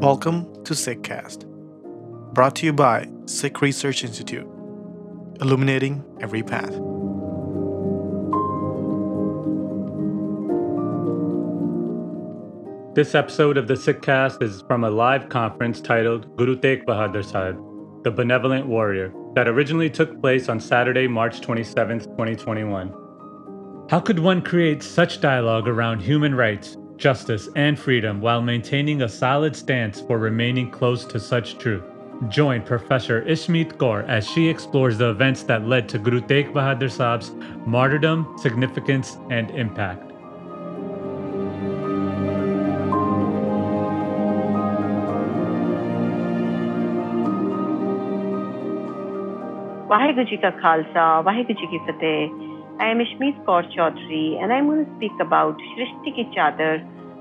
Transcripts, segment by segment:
Welcome to Sikh Cast, brought to you by Sikh Research Institute, illuminating every path. This episode of the Sikh Cast is from a live conference titled Guru Tegh Bahadur Sahib, the Benevolent Warrior, that originally took place on Saturday, March 27, 2021. How could one create such dialogue around human rights, justice, and freedom while maintaining a solid stance for remaining close to such truth. Join Professor Ishmeet Kaur as she explores the events that led to Guru Tegh Bahadur Sahib's martyrdom, significance, and impact. Waheguru ji ਕਾ ਖਾਲਸਾ ਵਾਹਿਗੁਰੂ ਜੀ ਕੀ ਫਤਿਹ I am Ishmeet Kaur Chaudhary and I'm going to speak about Shrishti Ki Chadar,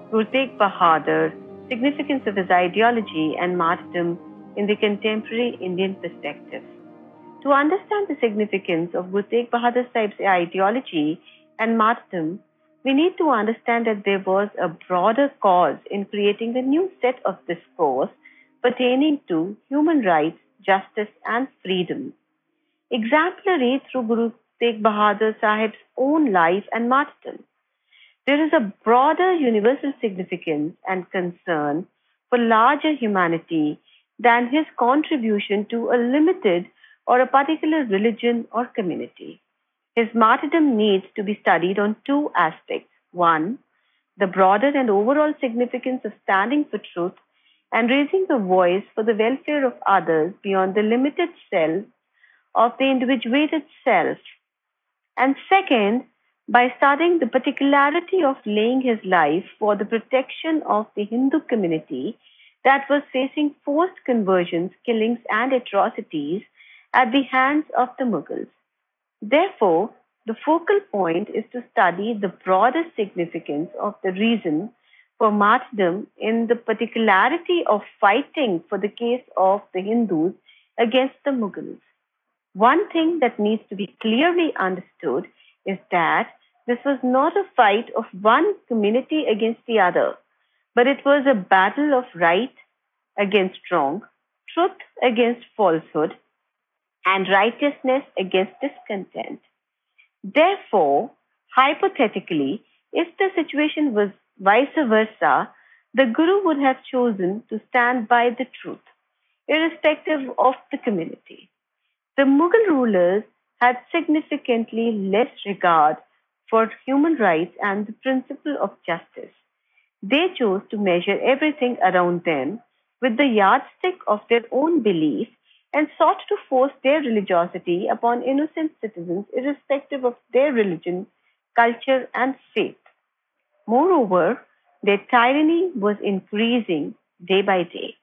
Guru Tegh Bahadur, significance of his ideology and martyrdom in the contemporary Indian perspective. To understand the significance of Guru Tegh Bahadur Sahib's ideology and martyrdom, we need to understand that there was a broader cause in creating a new set of discourse pertaining to human rights, justice, and freedom. Exemplary through Guru Tegh Bahadur Sahib's own life and martyrdom. There is a broader universal significance and concern for larger humanity than his contribution to a limited or a particular religion or community. His martyrdom needs to be studied on two aspects. One, the broader and overall significance of standing for truth and raising the voice for the welfare of others beyond the limited self of the individuated self and second, by studying the particularity of laying his life for the protection of the Hindu community that was facing forced conversions, killings, and atrocities at the hands of the Mughals. Therefore, the focal point is to study the broader significance of the reason for martyrdom in the particularity of fighting for the case of the Hindus against the Mughals. One thing that needs to be clearly understood is that this was not a fight of one community against the other, but it was a battle of right against wrong, truth against falsehood, and righteousness against discontent. Therefore, hypothetically, if the situation was vice versa, the Guru would have chosen to stand by the truth, irrespective of the community. The Mughal rulers had significantly less regard for human rights and the principle of justice. They chose to measure everything around them with the yardstick of their own belief and sought to force their religiosity upon innocent citizens irrespective of their religion, culture, and faith. Moreover, their tyranny was increasing day by day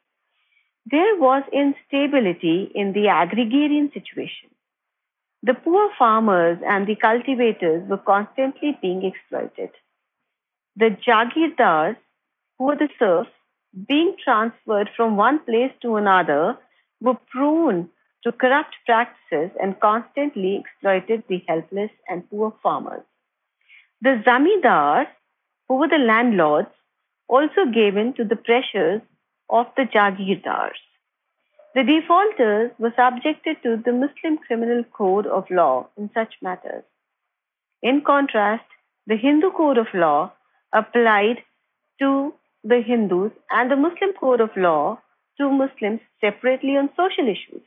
there was instability in the agrarian situation. The poor farmers and the cultivators were constantly being exploited. The jagirdars, who were the serfs, being transferred from one place to another, were prone to corrupt practices and constantly exploited the helpless and poor farmers. The zamindars, who were the landlords, also gave in to the pressures of the Jagirdars. The defaulters were subjected to the Muslim criminal code of law in such matters. In contrast, the Hindu code of law applied to the Hindus and the Muslim code of law to Muslims separately on social issues.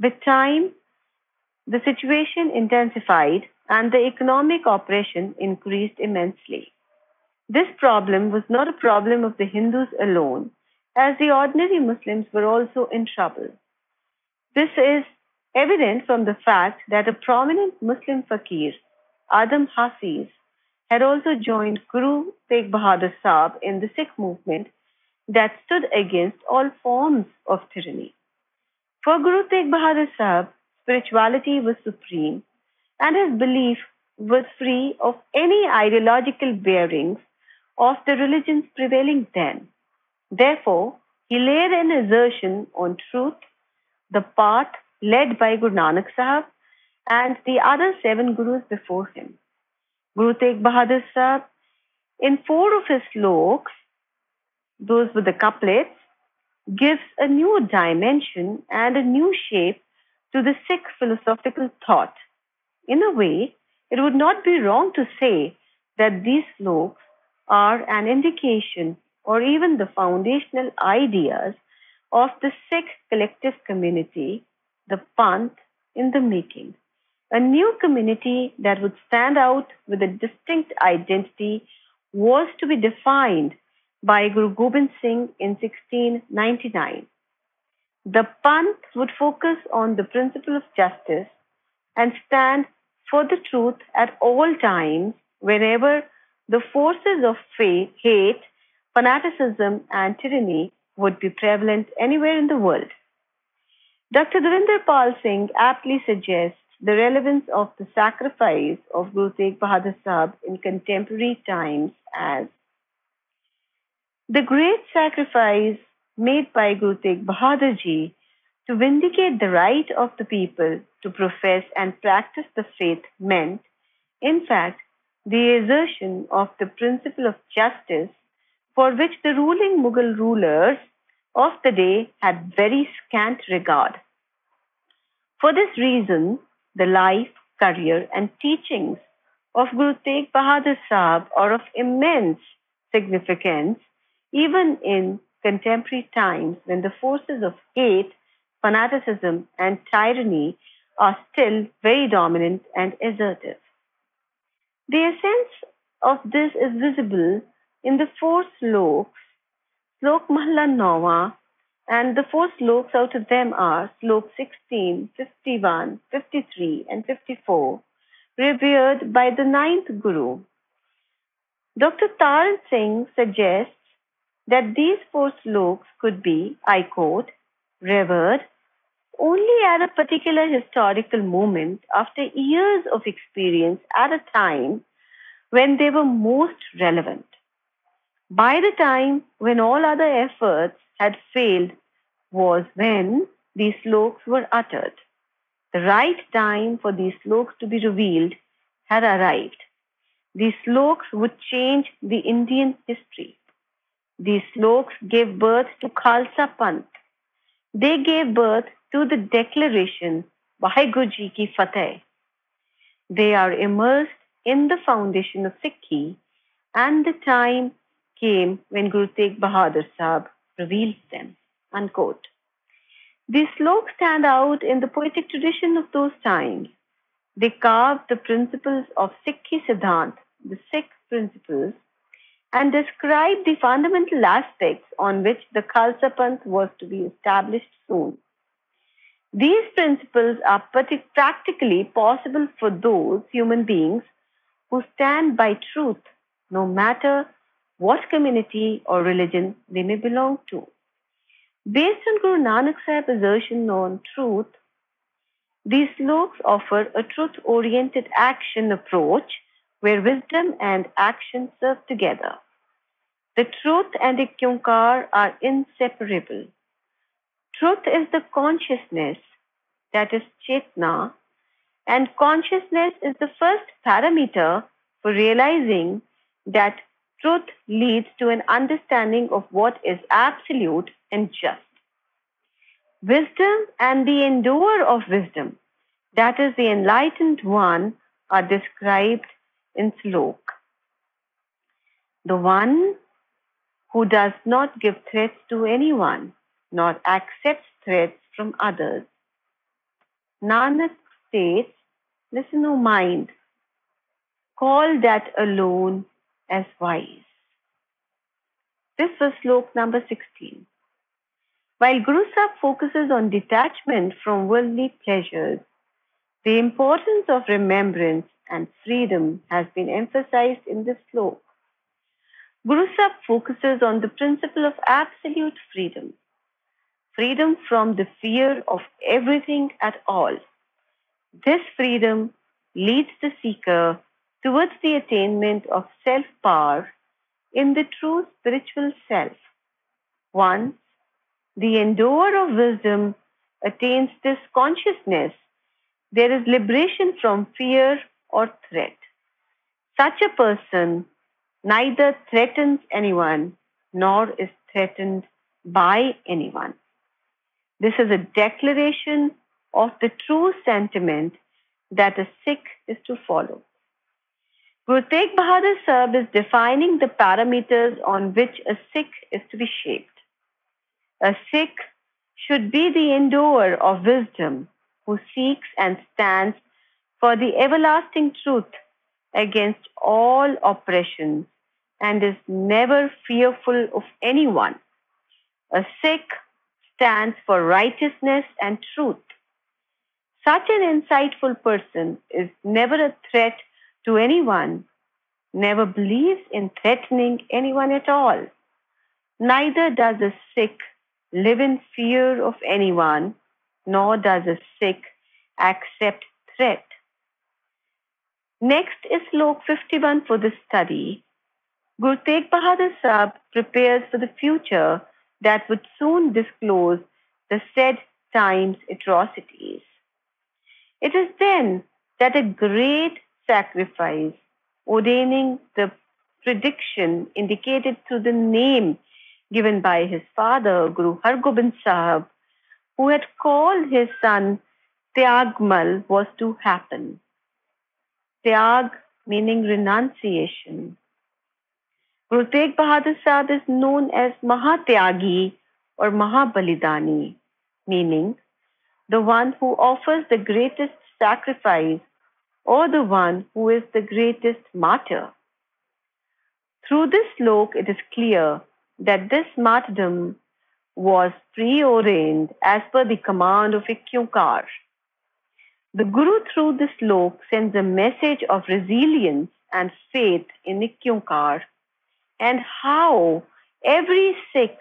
With time, the situation intensified and the economic oppression increased immensely. This problem was not a problem of the Hindus alone, as the ordinary Muslims were also in trouble. This is evident from the fact that a prominent Muslim fakir, Adam Hafiz, had also joined Guru Tegh Bahadur Sahib in the Sikh movement that stood against all forms of tyranny. For Guru Tegh Bahadur Sahib, spirituality was supreme and his belief was free of any ideological bearings of the religions prevailing then. Therefore, he laid an assertion on truth, the path led by Guru Nanak Sahib and the other seven gurus before him. Guru Tegh Bahadur Sahib, in four of his sloks, those were the couplets, gives a new dimension and a new shape to the Sikh philosophical thought. In a way, it would not be wrong to say that these sloks are an indication or even the foundational ideas of the Sikh collective community, the Panth in the making. A new community that would stand out with a distinct identity was to be defined by Guru Gobind Singh in 1699. The Panth would focus on the principle of justice and stand for the truth at all times whenever the forces of faith, hate, fanaticism, and tyranny would be prevalent anywhere in the world. Dr. Devinder Pal Singh aptly suggests the relevance of the sacrifice of Guru Tegh Bahadur Sahib in contemporary times as the great sacrifice made by Guru Tegh Bahadur Ji to vindicate the right of the people to profess and practice the faith meant, in fact, the assertion of the principle of justice for which the ruling Mughal rulers of the day had very scant regard. For this reason, the life, career, and teachings of Guru Tegh Bahadur Sahib are of immense significance even in contemporary times when the forces of hate, fanaticism, and tyranny are still very dominant and assertive. The essence of this is visible in the four sloks, Slok Nawa, and the four sloks out of them are Slok 16, 51, 53, and 54, revered by the ninth Guru. Dr. Taran Singh suggests that these four sloks could be, I quote, revered only at a particular historical moment after years of experience at a time when they were most relevant. By the time when all other efforts had failed was when these sloks were uttered. The right time for these sloks to be revealed had arrived. These sloks would change the Indian history. These sloks gave birth to Khalsa Panth. They gave birth to the declaration Vaheguru Ki Fateh. They are immersed in the foundation of Sikhi, and the time came when Guru Tegh Bahadur Sahib revealed them. Unquote. These sloks stand out in the poetic tradition of those times. They carve the principles of Sikhi Siddhant, the Sikh principles, and describe the fundamental aspects on which the Khalsa Panth was to be established soon. These principles are practically possible for those human beings who stand by truth, no matter what community or religion they may belong to. Based on Guru Nanak Sahib's assertion on truth, these sloks offer a truth oriented action approach where wisdom and action serve together. The truth and the Kyunkar are inseparable. Truth is the consciousness, that is Chetna, and consciousness is the first parameter for realizing that truth leads to an understanding of what is absolute and just. Wisdom and the endower of wisdom, that is the enlightened one, are described in slok. The one who does not give threats to anyone, nor accepts threats from others. Nanak states, listen, O mind, call that alone as wise. This was slok number 16. While Guru Sahib focuses on detachment from worldly pleasures, the importance of remembrance and freedom has been emphasized in this slok. Guru Sahib focuses on the principle of absolute freedom, freedom from the fear of everything at all. This freedom leads the seeker towards the attainment of self power in the true spiritual self. Once the endower of wisdom attains this consciousness, there is liberation from fear or threat. Such a person neither threatens anyone nor is threatened by anyone. This is a declaration of the true sentiment that a Sikh is to follow. Guru Tegh Bahadur Sahib is defining the parameters on which a Sikh is to be shaped. A Sikh should be the endower of wisdom who seeks and stands for the everlasting truth against all oppressions and is never fearful of anyone. A Sikh stands for righteousness and truth. Such an insightful person is never a threat to anyone, never believes in threatening anyone at all. Neither does a Sikh live in fear of anyone, nor does a Sikh accept threat. Next is Slok 51 for the study. Guru Tegh Bahadur Sahib prepares for the future that would soon disclose the said time's atrocities. It is then that a great sacrifice, ordaining the prediction indicated through the name given by his father, Guru Hargobind Sahib, who had called his son Tyagmal, was to happen. Tyag meaning renunciation. Guru Tegh Bahadur Sahib is known as Mahatyagi or Mahabalidani, meaning the one who offers the greatest sacrifice or the one who is the greatest martyr. Through this slok, it is clear that this martyrdom was preordained as per the command of Ikyunkar. The Guru, through this slok, sends a message of resilience and faith in Ikyunkar and how every Sikh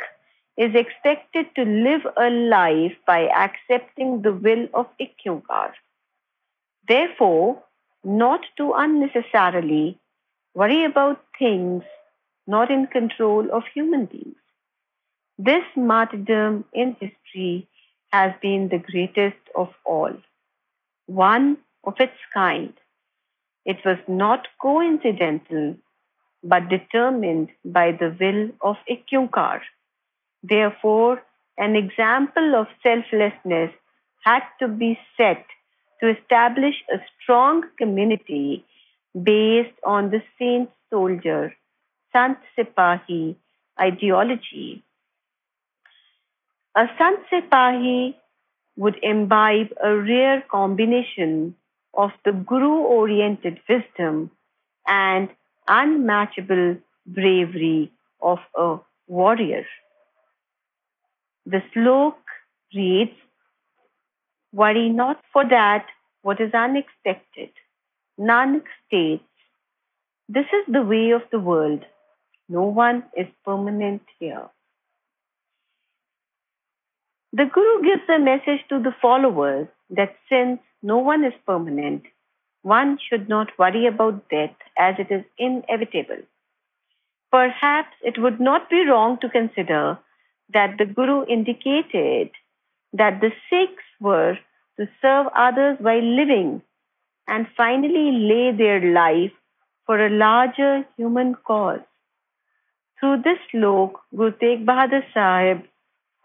is expected to live a life by accepting the will of Ikyunkar. Therefore, not to unnecessarily worry about things not in control of human beings. This martyrdom in history has been the greatest of all, one of its kind. It was not coincidental, but determined by the will of Ikyunkar. Therefore, an example of selflessness had to be set to establish a strong community based on the saint soldier, Sant Sipahi ideology. A Sant Sipahi would imbibe a rare combination of the Guru oriented wisdom and unmatchable bravery of a warrior. The slok reads Worry not for that what is unexpected. Nanak states, This is the way of the world. No one is permanent here. The Guru gives a message to the followers that since no one is permanent, one should not worry about death as it is inevitable. Perhaps it would not be wrong to consider that the Guru indicated that the Sikhs were to serve others while living and finally lay their life for a larger human cause. Through this slok, Guru Tegh Bahadur Sahib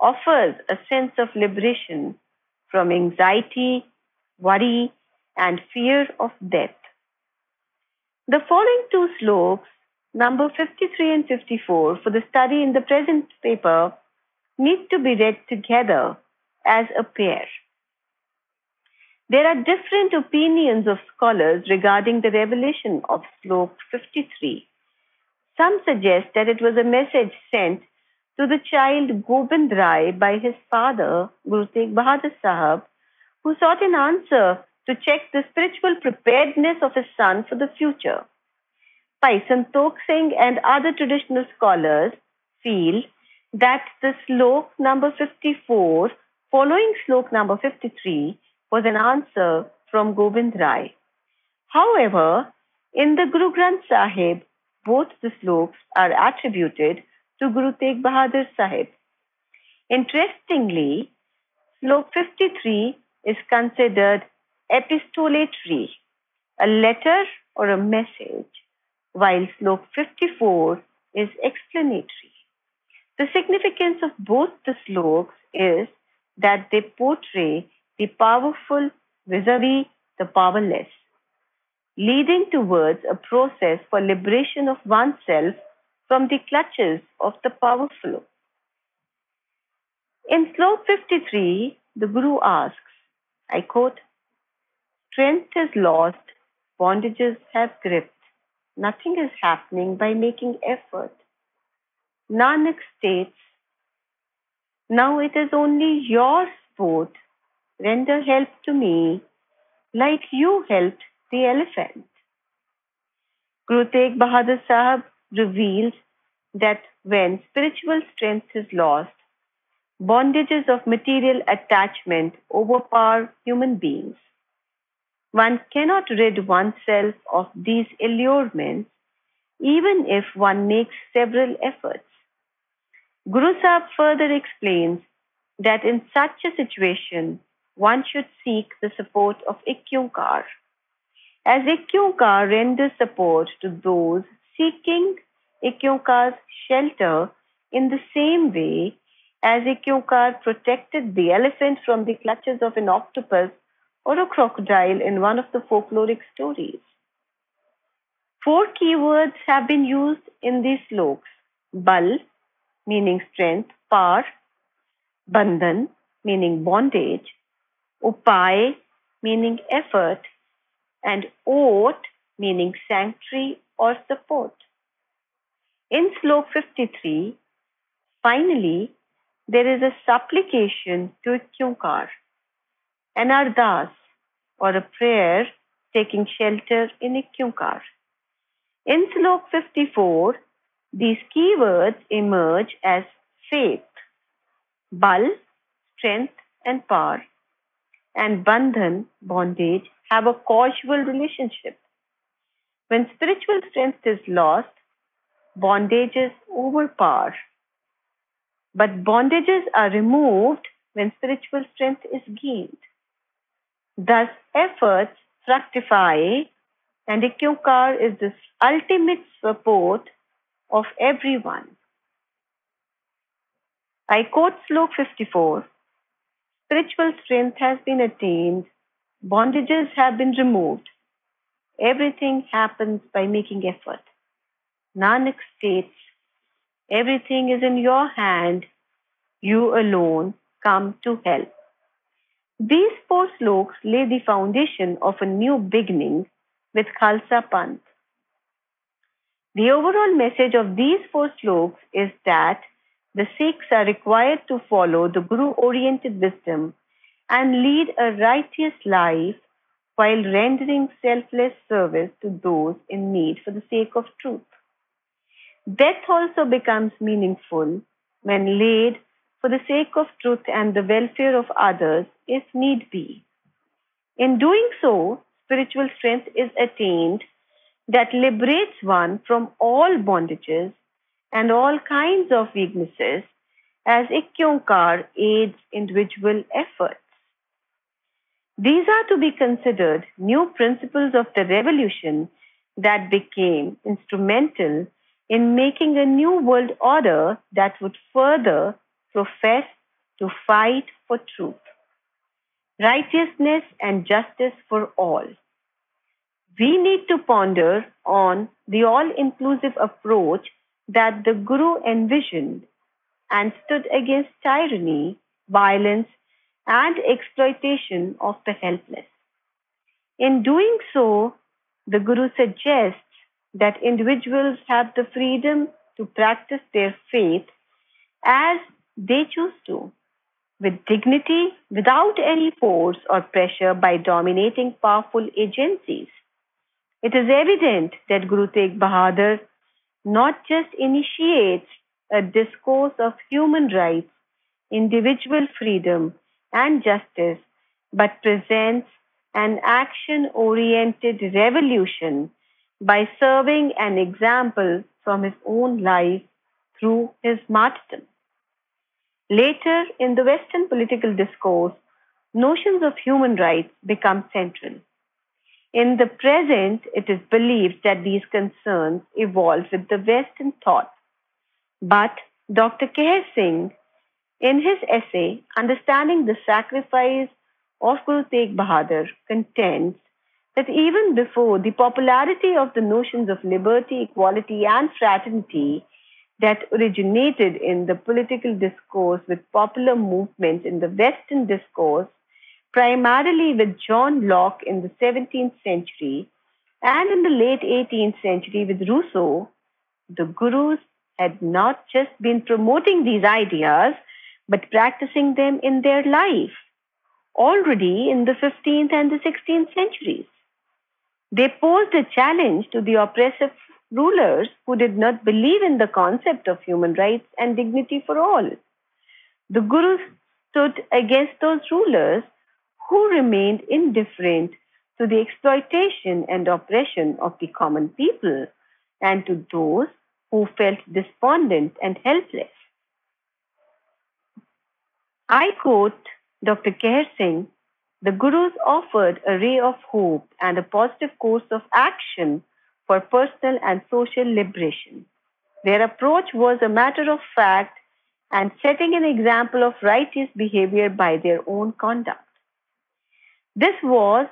offers a sense of liberation from anxiety, worry, and fear of death. The following two sloks, number 53 and 54, for the study in the present paper, need to be read together as a pair. There are different opinions of scholars regarding the revelation of Slok 53. Some suggest that it was a message sent to the child Gobind Rai by his father, Guru Tegh Bahadur Sahib, who sought an answer to check the spiritual preparedness of his son for the future. Bhai Santokh Singh and other traditional scholars feel that the slok number 54 following slok number 53 was an answer from Gobind Rai. However, in the Guru Granth Sahib, both the sloks are attributed to Guru Tegh Bahadur Sahib. Interestingly, slok 53 is considered epistolatory, a letter or a message, while slok 54 is explanatory. The significance of both the sloks is that they portray the powerful vis-a-vis the powerless, leading towards a process for liberation of oneself from the clutches of the powerful. In Slok 53, the Guru asks, I quote, Strength is lost, bondages have gripped. Nothing is happening by making effort. Nanak states, Now it is only your sport. Render help to me like you helped the elephant. Guru Tegh Bahadur Sahib reveals that when spiritual strength is lost, bondages of material attachment overpower human beings. One cannot rid oneself of these allurements even if one makes several efforts. Guru Sahib further explains that in such a situation, one should seek the support of Ikyunkar. As Ikyunkar renders support to those seeking Ikyunkar's shelter in the same way as Ikyunkar protected the elephant from the clutches of an octopus or a crocodile in one of the folkloric stories. Four keywords have been used in these sloks. Bal, meaning strength, par, bandhan, meaning bondage, upay, meaning effort, and ot, meaning sanctuary or support. In slok 53, finally, there is a supplication to Ikyunkar, an ardas or a prayer taking shelter in Ikyunkar. In slok 54, these keywords emerge as faith, bal, strength and power, and bandhan, bondage, have a causal relationship. When spiritual strength is lost, bondages overpower. But bondages are removed when spiritual strength is gained. Thus, efforts fructify, and Ikyunkar is the ultimate support of everyone. I quote Slok 54 Spiritual strength has been attained, bondages have been removed. Everything happens by making effort. Nanak states, Everything is in your hand, you alone come to help. These four sloks lay the foundation of a new beginning with Khalsa Panth. The overall message of these four sloks is that the Sikhs are required to follow the Guru oriented wisdom and lead a righteous life while rendering selfless service to those in need for the sake of truth. Death also becomes meaningful when laid for the sake of truth and the welfare of others if need be. In doing so, spiritual strength is attained that liberates one from all bondages and all kinds of weaknesses as Ikyunkar aids individual efforts. These are to be considered new principles of the revolution that became instrumental in making a new world order that would further profess to fight for truth, righteousness, and justice for all. We need to ponder on the all inclusive approach that the Guru envisioned and stood against tyranny, violence, and exploitation of the helpless. In doing so, the Guru suggests that individuals have the freedom to practice their faith as they choose to, with dignity, without any force or pressure by dominating powerful agencies. It is evident that Guru Tegh Bahadur not just initiates a discourse of human rights, individual freedom, and justice, but presents an action oriented revolution by serving an example from his own life through his martyrdom. Later, in the Western political discourse, notions of human rights become central. In the present, it is believed that these concerns evolved with the Western thought. But Dr. Kehar Singh, in his essay, Understanding the Sacrifice of Guru Tegh Bahadur, contends that even before the popularity of the notions of liberty, equality, and fraternity that originated in the political discourse with popular movements in the Western discourse, primarily with John Locke in the 17th century and in the late 18th century with Rousseau, the gurus had not just been promoting these ideas, but practicing them in their life already in the 15th and the 16th centuries. They posed a challenge to the oppressive rulers who did not believe in the concept of human rights and dignity for all. The Gurus stood against those rulers who remained indifferent to the exploitation and oppression of the common people and to those who felt despondent and helpless. I quote Dr. Kehar Singh the Gurus offered a ray of hope and a positive course of action for personal and social liberation. Their approach was a matter of fact and setting an example of righteous behavior by their own conduct. This was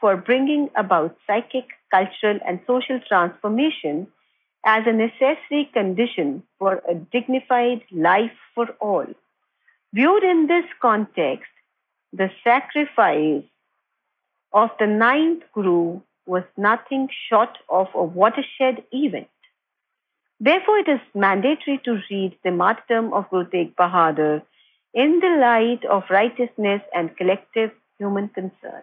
for bringing about psychic, cultural, and social transformation as a necessary condition for a dignified life for all. Viewed in this context, the sacrifice of the ninth Guru was nothing short of a watershed event. Therefore, it is mandatory to read the martyrdom of Guru Tegh Bahadur in the light of righteousness and collective human concern.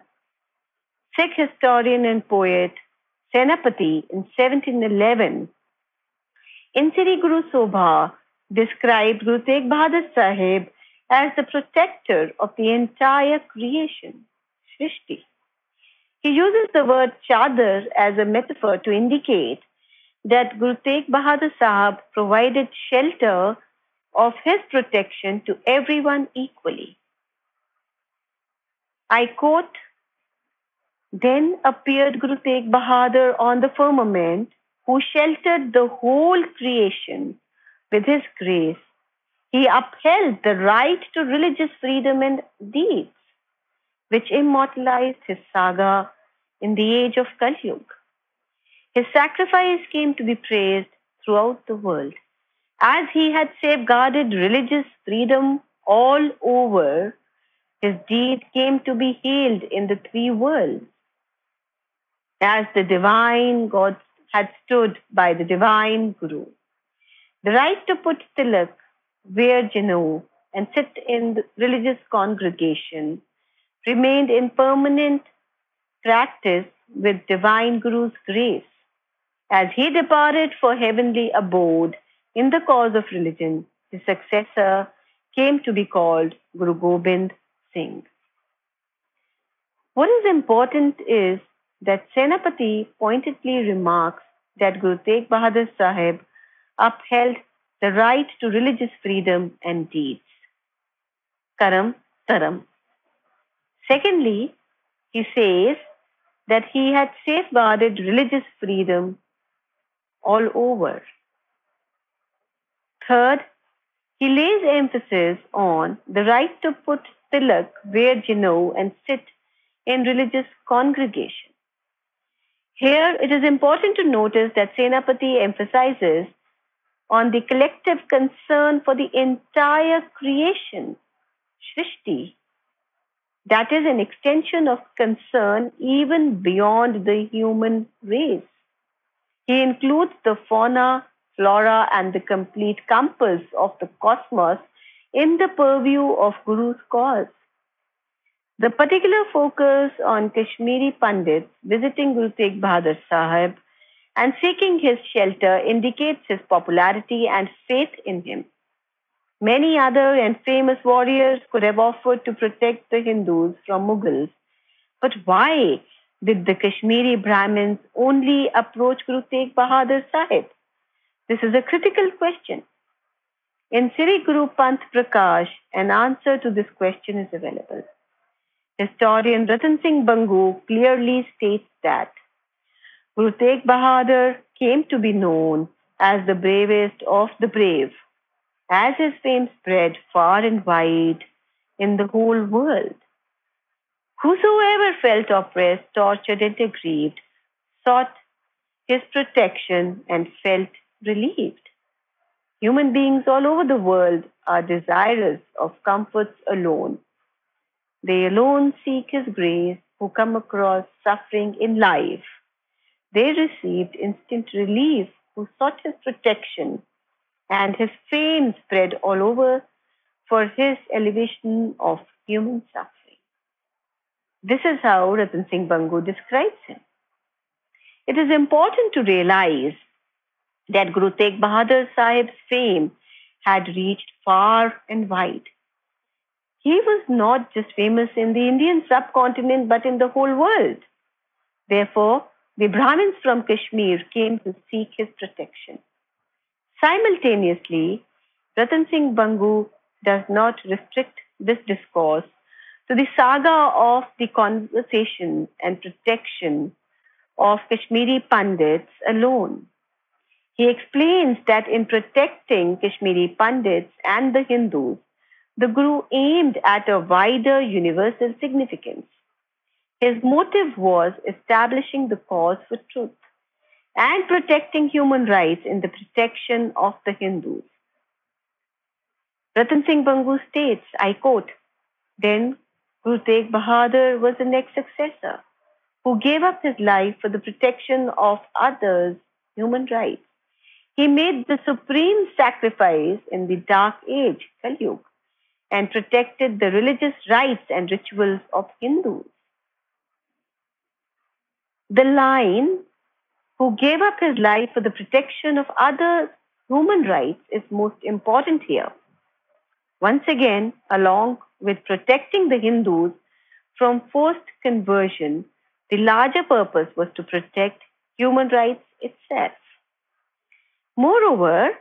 Sikh historian and poet Senapati in 1711 in Sri Guru Sobha described Guru Tegh Bahadur Sahib as the protector of the entire creation, Srishti. He uses the word chadar as a metaphor to indicate that Guru Tegh Bahadur Sahib provided shelter of his protection to everyone equally. I quote, Then appeared Guru Tegh Bahadur on the firmament, who sheltered the whole creation with his grace he upheld the right to religious freedom and deeds, which immortalized his saga in the age of Kali His sacrifice came to be praised throughout the world. As he had safeguarded religious freedom all over, his deed came to be hailed in the three worlds. As the divine God had stood by the divine Guru. The right to put tilak wear Janeu, and sit in the religious congregation remained in permanent practice with divine Guru's grace. As he departed for heavenly abode in the cause of religion, his successor came to be called Guru Gobind Singh. What is important is that Senapati pointedly remarks that Guru Tegh Bahadur Sahib upheld the right to religious freedom and deeds. Karam Taram. Secondly, he says that he had safeguarded religious freedom all over. Third, he lays emphasis on the right to put tilak, wear janeu, and sit in religious congregation. Here, it is important to notice that Senapati emphasizes on the collective concern for the entire creation, Shrishti. That is an extension of concern even beyond the human race. He includes the fauna, flora, and the complete compass of the cosmos in the purview of Guru's cause. The particular focus on Kashmiri Pandits visiting Guru Tegh Bahadur Sahib and seeking his shelter indicates his popularity and faith in him. Many other and famous warriors could have offered to protect the Hindus from Mughals. But why did the Kashmiri Brahmins only approach Guru Tegh Bahadur Sahib? This is a critical question. In Sri Guru Panth Prakash, an answer to this question is available. Historian Ratan Singh Bhangu clearly states that Guru Tegh Bahadur came to be known as the bravest of the brave. as his fame spread far and wide in the whole world. Whosoever felt oppressed, tortured, and aggrieved sought his protection and felt relieved. Human beings all over the world are desirous of comforts alone. They alone seek His grace who come across suffering in life. They received instant relief who sought His protection, and His fame spread all over for His elevation of human suffering. This is how Ratan Singh Bhangu describes him. It is important to realize that Guru Tegh Bahadur Sahib's fame had reached far and wide. He was not just famous in the Indian subcontinent but in the whole world. Therefore, the Brahmins from Kashmir came to seek his protection. Simultaneously, Ratan Singh Bhangu does not restrict this discourse to the saga of the conversation and protection of Kashmiri Pandits alone. He explains that in protecting Kashmiri Pandits and the Hindus, the Guru aimed at a wider universal significance. His motive was establishing the cause for truth and protecting human rights in the protection of the Hindus. Ratan Singh Bhangu states, I quote, Then Guru Tegh Bahadur was the next successor who gave up his life for the protection of others' human rights. He made the supreme sacrifice in the dark age, Kali and protected the religious rites and rituals of Hindus. The line, who gave up his life for the protection of other human rights, is most important here. Once again, along with protecting the Hindus from forced conversion, the larger purpose was to protect human rights itself. Moreover,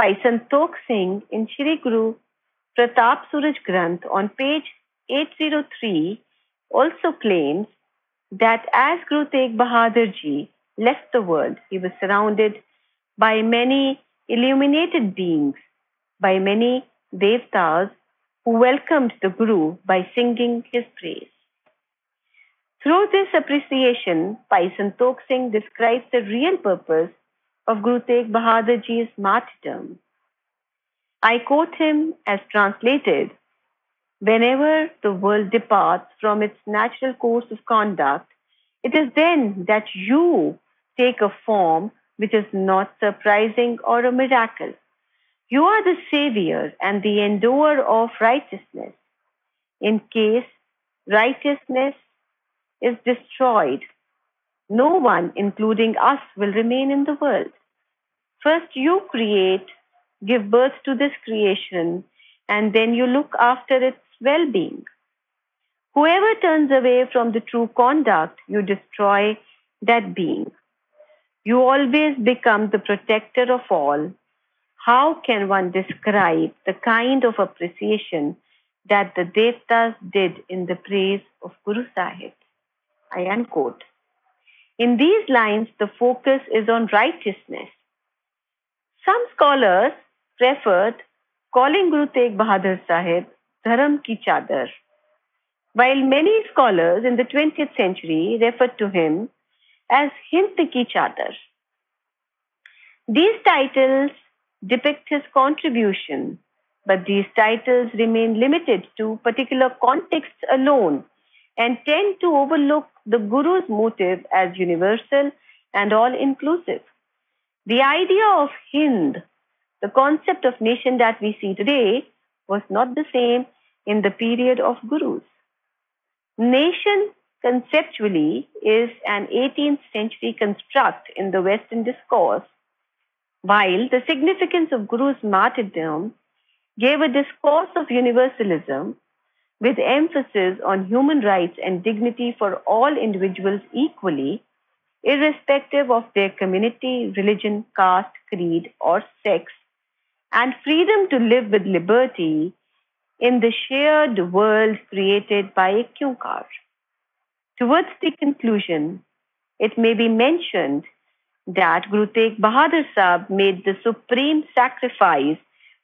Santokh Singh in Shri Guru Pratap Suraj Granth on page 803 also claims that as Guru Tegh Bahadur Ji left the world, he was surrounded by many illuminated beings, by many devtas who welcomed the Guru by singing his praise. Through this appreciation, Santokh Singh describes the real purpose of Guru Tegh Bahadur Ji's martyrdom. I quote him as translated Whenever the world departs from its natural course of conduct, it is then that you take a form which is not surprising or a miracle. You are the savior and the endower of righteousness. In case righteousness is destroyed, no one, including us, will remain in the world. First, you create, give birth to this creation, and then you look after its well being. Whoever turns away from the true conduct, you destroy that being. You always become the protector of all. How can one describe the kind of appreciation that the Devtas did in the praise of Guru Sahib? I unquote. In these lines, the focus is on righteousness. Some scholars preferred calling Guru Tegh Bahadur Sahib Dharam ki Chadar, while many scholars in the 20th century referred to him as Hind ki Chadar. These titles depict his contribution, but these titles remain limited to particular contexts alone and tend to overlook the Guru's motive as universal and all inclusive. The idea of Hind, the concept of nation that we see today, was not the same in the period of Gurus. Nation conceptually is an 18th century construct in the Western discourse, while the significance of Guru's martyrdom gave a discourse of universalism with emphasis on human rights and dignity for all individuals equally, irrespective of their community, religion, caste, creed, or sex, and freedom to live with liberty in the shared world created by a Kyunkar. Towards the conclusion, it may be mentioned that Guru Tegh Bahadur Sahib made the supreme sacrifice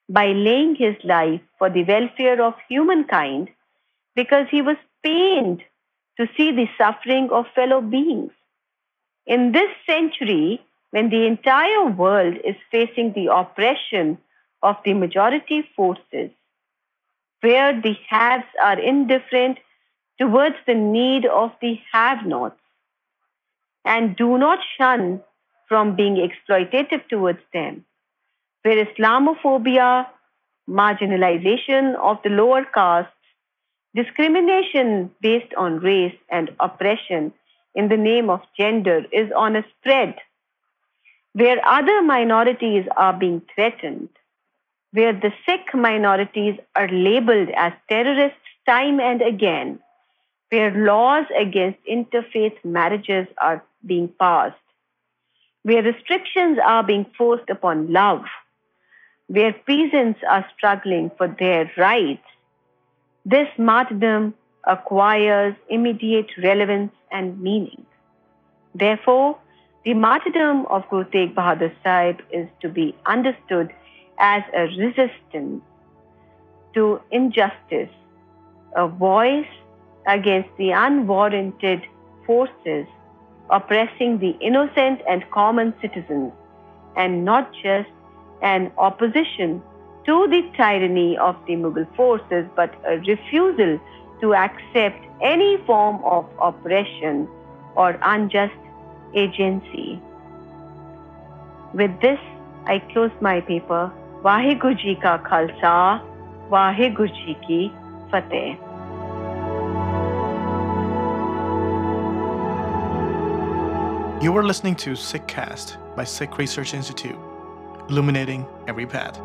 by laying his life for the welfare of humankind because he was pained to see the suffering of fellow beings. In this century, when the entire world is facing the oppression of the majority forces, where the haves are indifferent towards the need of the have nots, and do not shun from being exploitative towards them, where Islamophobia, marginalization of the lower castes, discrimination based on race, and oppression in the name of gender is on a spread, where other minorities are being threatened, where the Sikh minorities are labeled as terrorists time and again, where laws against interfaith marriages are being passed, where restrictions are being forced upon love, where peasants are struggling for their rights, this martyrdom acquires immediate relevance and meaning. Therefore, the martyrdom of Guru Tegh Bahadur Sahib is to be understood as a resistance to injustice, a voice against the unwarranted forces oppressing the innocent and common citizens, and not just an opposition to the tyranny of the Mughal forces, but a refusal to accept any form of oppression or unjust agency. With this, I close my paper. Vaheguru Ji ka Khalsa, ki Fateh. You are listening to Sikh Cast by Sikh Research Institute, illuminating every path.